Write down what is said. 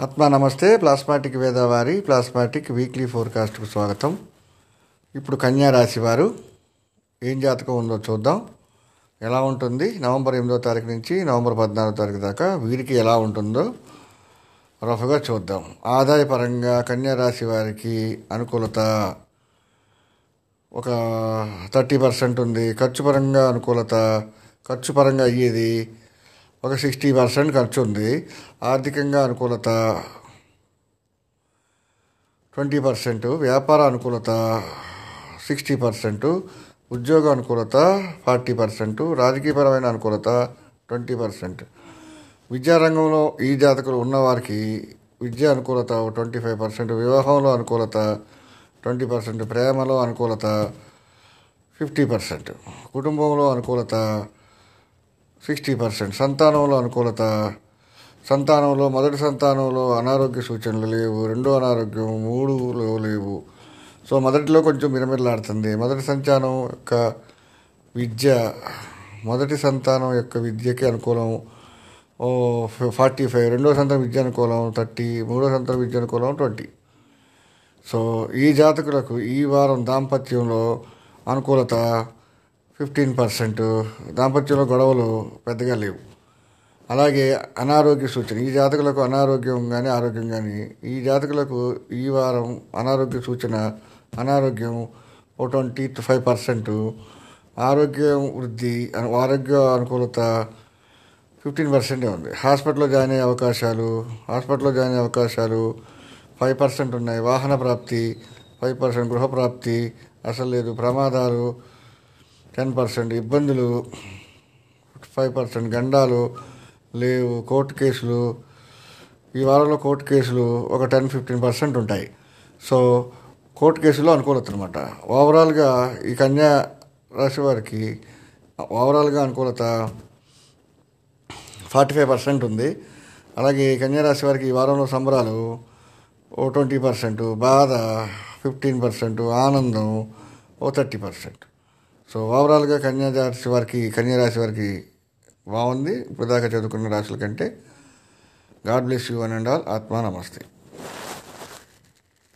ఆత్మ నమస్తే ప్లాస్మాటిక్ వేదవారి ప్లాస్మాటిక్ వీక్లీ ఫోర్కాస్ట్కు స్వాగతం. ఇప్పుడు కన్యా రాశి వారు ఏం జాతకం ఉందో చూద్దాం. ఎలా ఉంటుంది? నవంబర్ ఎనిమిదో తారీఖు నుంచి నవంబర్ పద్నాలుగో తారీఖు దాకా వీరికి ఎలా ఉంటుందో రఫ్గా చూద్దాం. ఆదాయపరంగా కన్యా రాశి వారికి అనుకూలత ఒక థర్టీ పర్సెంట్ ఉంది. ఖర్చు పరంగా అనుకూలత ఖర్చు పరంగా అయ్యేది ఒక సిక్స్టీ పర్సెంట్ ఖర్చు ఉంది. ఆర్థికంగా అనుకూలత ట్వంటీ పర్సెంట్ వ్యాపార అనుకూలత సిక్స్టీ పర్సెంట్ ఉద్యోగ అనుకూలత ఫార్టీ పర్సెంట్ రాజకీయపరమైన అనుకూలత ట్వంటీ పర్సెంట్. విద్యారంగంలో ఈ జాతకులు ఉన్నవారికి విద్య అనుకూలత ట్వంటీ ఫైవ్ పర్సెంట్ వివాహంలో అనుకూలత ట్వంటీ పర్సెంట్ ప్రేమలో అనుకూలత ఫిఫ్టీ పర్సెంట్. కుటుంబంలో అనుకూలత సిక్స్టీ పర్సెంట్. సంతానంలో అనుకూలత సంతానంలో మొదటి సంతానంలో అనారోగ్య సూచనలు లేవు రెండో అనారోగ్యం మూడులో లేవు. సో మొదటిలో కొంచెం మిరమిరలాడుతుంది. మొదటి సంతానం యొక్క విద్య మొదటి సంతానం యొక్క విద్యకి అనుకూలం ఓ ఫార్టీ ఫైవ్ రెండో సంతానం విద్య అనుకూలం థర్టీ మూడో సంతానం విద్య అనుకూలం ట్వంటీ. సో ఈ జాతకులకు ఈ వారం దాంపత్యంలో అనుకూలత ఫిఫ్టీన్ పర్సెంట్. దాంపత్యంలో గొడవలు పెద్దగా లేవు. అలాగే అనారోగ్య సూచన ఈ జాతకులకు అనారోగ్యం కానీ ఆరోగ్యం కానీ ఈ జాతకులకు ఈ వారం అనారోగ్య సూచన అనారోగ్యం ఓ ట్వంటీ టు ఫైవ్ పర్సెంట్. ఆరోగ్యం వృద్ధి ఆరోగ్య అనుకూలత ఫిఫ్టీన్ పర్సెంటే ఉంది. హాస్పిటల్లో జాయిన్ అయ్యే అవకాశాలు హాస్పిటల్లో జాయిన్ అయ్యే అవకాశాలు ఫైవ్ పర్సెంట్ ఉన్నాయి. వాహన ప్రాప్తి ఫైవ్ పర్సెంట్. గృహ ప్రాప్తి అసలు లేదు. ప్రమాదాలు టెన్ పర్సెంట్ ఇబ్బందులు ఫైవ్ పర్సెంట్ గండాలు లేవు కోర్టు కేసులు. ఈ వారంలో కోర్టు కేసులు ఒక టెన్ ఫిఫ్టీన్ పర్సెంట్ ఉంటాయి. సో కోర్టు కేసులో అనుకూలత అనమాట ఓవరాల్గా ఈ కన్యా రాశి వారికి ఓవరాల్గా అనుకూలత ఫార్టీ ఫైవ్ పర్సెంట్ ఉంది. అలాగే కన్యా రాశి వారికి ఈ వారంలో సంబరాలు ఓ ట్వంటీ పర్సెంట్ బాధ ఫిఫ్టీన్ పర్సెంట్ ఆనందం ఓ థర్టీ పర్సెంట్ సో ఓవరాల్గా కన్యారాశి వారికి కన్యారాశి వారికి బాగుంది. ఇప్పుడు దాకా చదువుకున్న రాశుల కంటే god bless you and all. ఆత్మా నమస్తే.